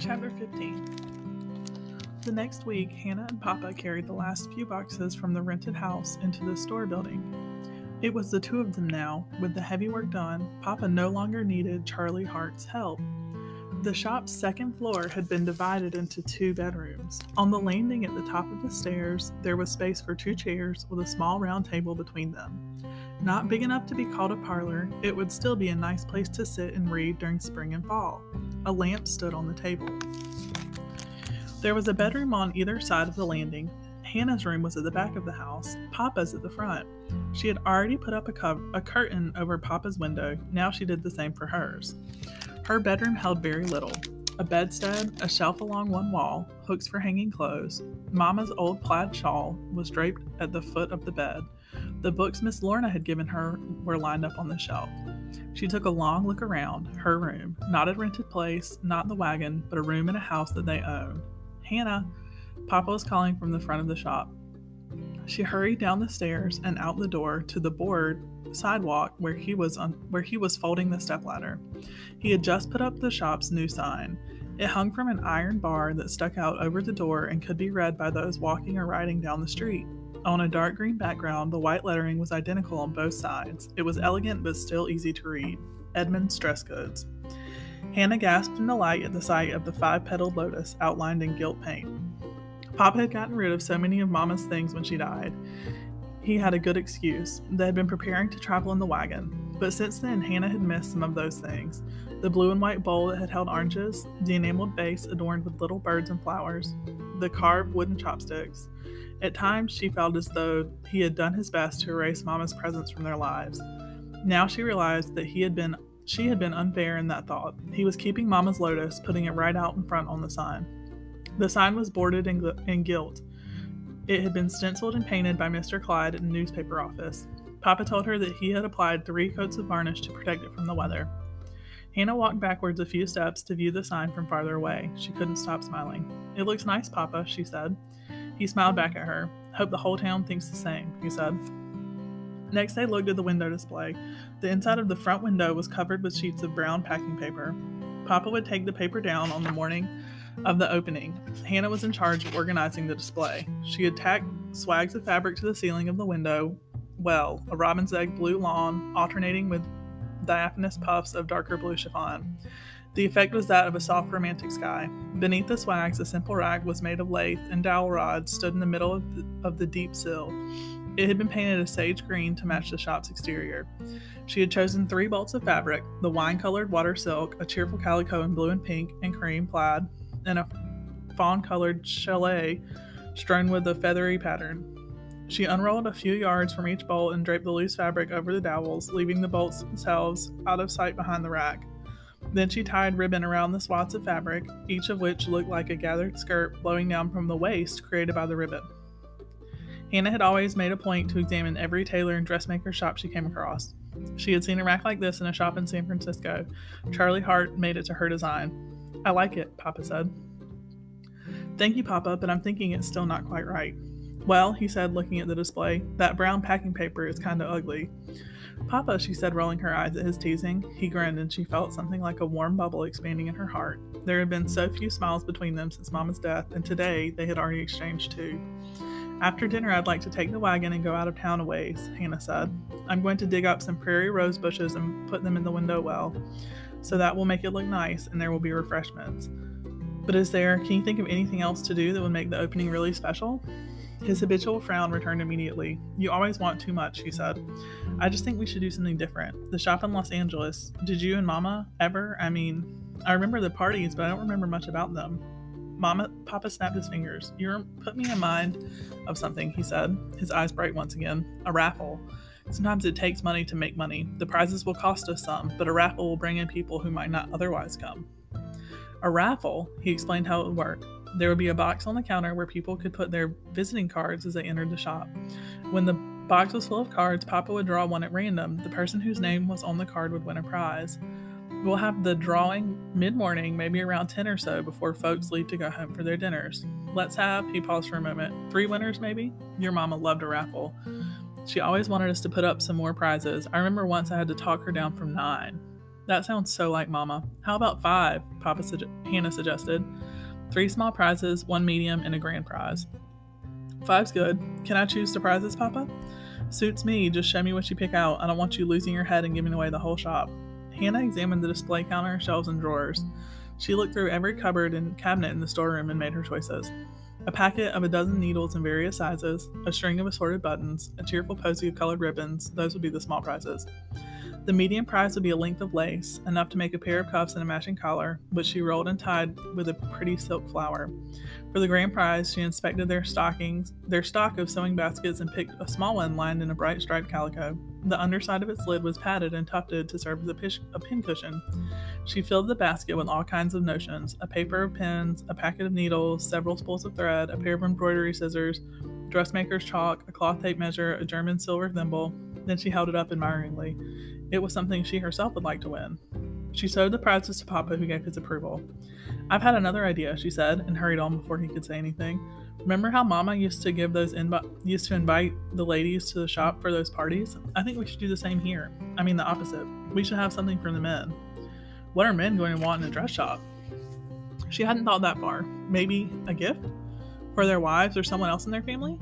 Chapter 15 The next week, Hannah and Papa carried the last few boxes from the rented house into the store building. It was the two of them now. With the heavy work done, Papa no longer needed Charlie Hart's help. The shop's second floor had been divided into two bedrooms. On the landing at the top of the stairs, there was space for two chairs with a small round table between them. Not big enough to be called a parlor, it would still be a nice place to sit and read during spring and fall. A lamp stood on the table. There was a bedroom on either side of the landing. Hannah's room was at the back of the house, Papa's at the front. She had already put up a, co- a curtain over Papa's window, now she did the same for hers. Her bedroom held very little a bedstead, a shelf along one wall, hooks for hanging clothes. Mama's old plaid shawl was draped at the foot of the bed. The books Miss Lorna had given her were lined up on the shelf. She took a long look around her room, not a rented place, not the wagon, but a room in a house that they owned. Hannah, Papa was calling from the front of the shop. She hurried down the stairs and out the door to the board sidewalk where he was on, where he was folding the stepladder. He had just put up the shop's new sign. It hung from an iron bar that stuck out over the door and could be read by those walking or riding down the street. On a dark green background, the white lettering was identical on both sides. It was elegant but still easy to read. Edmund's Dress Goods. Hannah gasped in delight at the sight of the five petaled lotus outlined in gilt paint. Papa had gotten rid of so many of Mama's things when she died. He had a good excuse. They had been preparing to travel in the wagon. But since then, Hannah had missed some of those things the blue and white bowl that had held oranges, the enameled vase adorned with little birds and flowers, the carved wooden chopsticks. At times, she felt as though he had done his best to erase Mama's presence from their lives. Now she realized that he had been she had been unfair in that thought. He was keeping Mama's lotus, putting it right out in front on the sign. The sign was boarded in, in gilt. It had been stenciled and painted by Mr. Clyde in the newspaper office. Papa told her that he had applied three coats of varnish to protect it from the weather. Hannah walked backwards a few steps to view the sign from farther away. She couldn't stop smiling. It looks nice, Papa, she said. He smiled back at her. Hope the whole town thinks the same, he said. Next, they looked at the window display. The inside of the front window was covered with sheets of brown packing paper. Papa would take the paper down on the morning of the opening. Hannah was in charge of organizing the display. She had tacked swags of fabric to the ceiling of the window. Well, a robin's egg blue lawn, alternating with diaphanous puffs of darker blue chiffon. The effect was that of a soft romantic sky. Beneath the swags, a simple rag was made of lath, and dowel rods stood in the middle of the, of the deep sill. It had been painted a sage green to match the shop's exterior. She had chosen three bolts of fabric the wine colored water silk, a cheerful calico in blue and pink and cream plaid, and a fawn colored challis strewn with a feathery pattern. She unrolled a few yards from each bolt and draped the loose fabric over the dowels, leaving the bolts themselves out of sight behind the rack. Then she tied ribbon around the swaths of fabric, each of which looked like a gathered skirt blowing down from the waist created by the ribbon. Hannah had always made a point to examine every tailor and dressmaker shop she came across. She had seen a rack like this in a shop in San Francisco. Charlie Hart made it to her design. I like it, Papa said. Thank you, Papa, but I'm thinking it's still not quite right. Well, he said, looking at the display, that brown packing paper is kind of ugly. Papa, she said, rolling her eyes at his teasing. He grinned, and she felt something like a warm bubble expanding in her heart. There had been so few smiles between them since Mama's death, and today they had already exchanged two. After dinner, I'd like to take the wagon and go out of town a ways, Hannah said. I'm going to dig up some prairie rose bushes and put them in the window well, so that will make it look nice and there will be refreshments. But is there, can you think of anything else to do that would make the opening really special? His habitual frown returned immediately. You always want too much, he said. I just think we should do something different. The shop in Los Angeles. Did you and Mama ever? I mean, I remember the parties, but I don't remember much about them. Mama, Papa snapped his fingers. You put me in mind of something, he said, his eyes bright once again. A raffle. Sometimes it takes money to make money. The prizes will cost us some, but a raffle will bring in people who might not otherwise come. A raffle, he explained how it would work. There would be a box on the counter where people could put their visiting cards as they entered the shop. When the box was full of cards, Papa would draw one at random. The person whose name was on the card would win a prize. We'll have the drawing mid morning, maybe around 10 or so, before folks leave to go home for their dinners. Let's have, he paused for a moment, three winners maybe? Your mama loved a raffle. She always wanted us to put up some more prizes. I remember once I had to talk her down from nine. That sounds so like Mama. How about five? Papa Hannah suggested. Three small prizes, one medium, and a grand prize. Five's good. Can I choose the prizes, Papa? Suits me. Just show me what you pick out. I don't want you losing your head and giving away the whole shop. Hannah examined the display counter, shelves, and drawers. She looked through every cupboard and cabinet in the storeroom and made her choices. A packet of a dozen needles in various sizes, a string of assorted buttons, a cheerful posy of colored ribbons, those would be the small prizes. The medium prize would be a length of lace, enough to make a pair of cuffs and a matching collar, which she rolled and tied with a pretty silk flower. For the grand prize, she inspected their stockings, their stock of sewing baskets, and picked a small one lined in a bright striped calico. The underside of its lid was padded and tufted to serve as a, pish- a pin cushion. She filled the basket with all kinds of notions a paper of pins, a packet of needles, several spools of thread, a pair of embroidery scissors, dressmaker's chalk, a cloth tape measure, a German silver thimble. Then she held it up admiringly. It was something she herself would like to win. She showed the prizes to Papa, who gave his approval. I've had another idea, she said, and hurried on before he could say anything. Remember how Mama used to give those invi- used to invite the ladies to the shop for those parties? I think we should do the same here. I mean the opposite. We should have something for the men. What are men going to want in a dress shop? She hadn't thought that far. Maybe a gift for their wives or someone else in their family?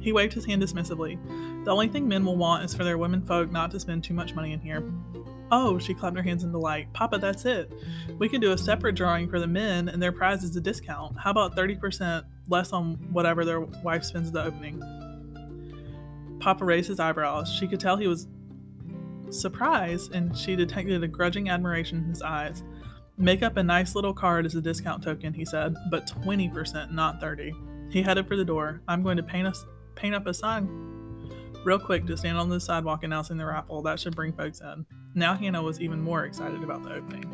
He waved his hand dismissively. The only thing men will want is for their women folk not to spend too much money in here. Oh, she clapped her hands in delight. Papa, that's it. We can do a separate drawing for the men, and their prize is a discount. How about 30% less on whatever their wife spends at the opening? Papa raised his eyebrows. She could tell he was surprised, and she detected a grudging admiration in his eyes. Make up a nice little card as a discount token, he said, but 20%, not 30. He headed for the door. I'm going to paint us paint up a sign real quick to stand on the sidewalk announcing the raffle. That should bring folks in. Now Hannah was even more excited about the opening.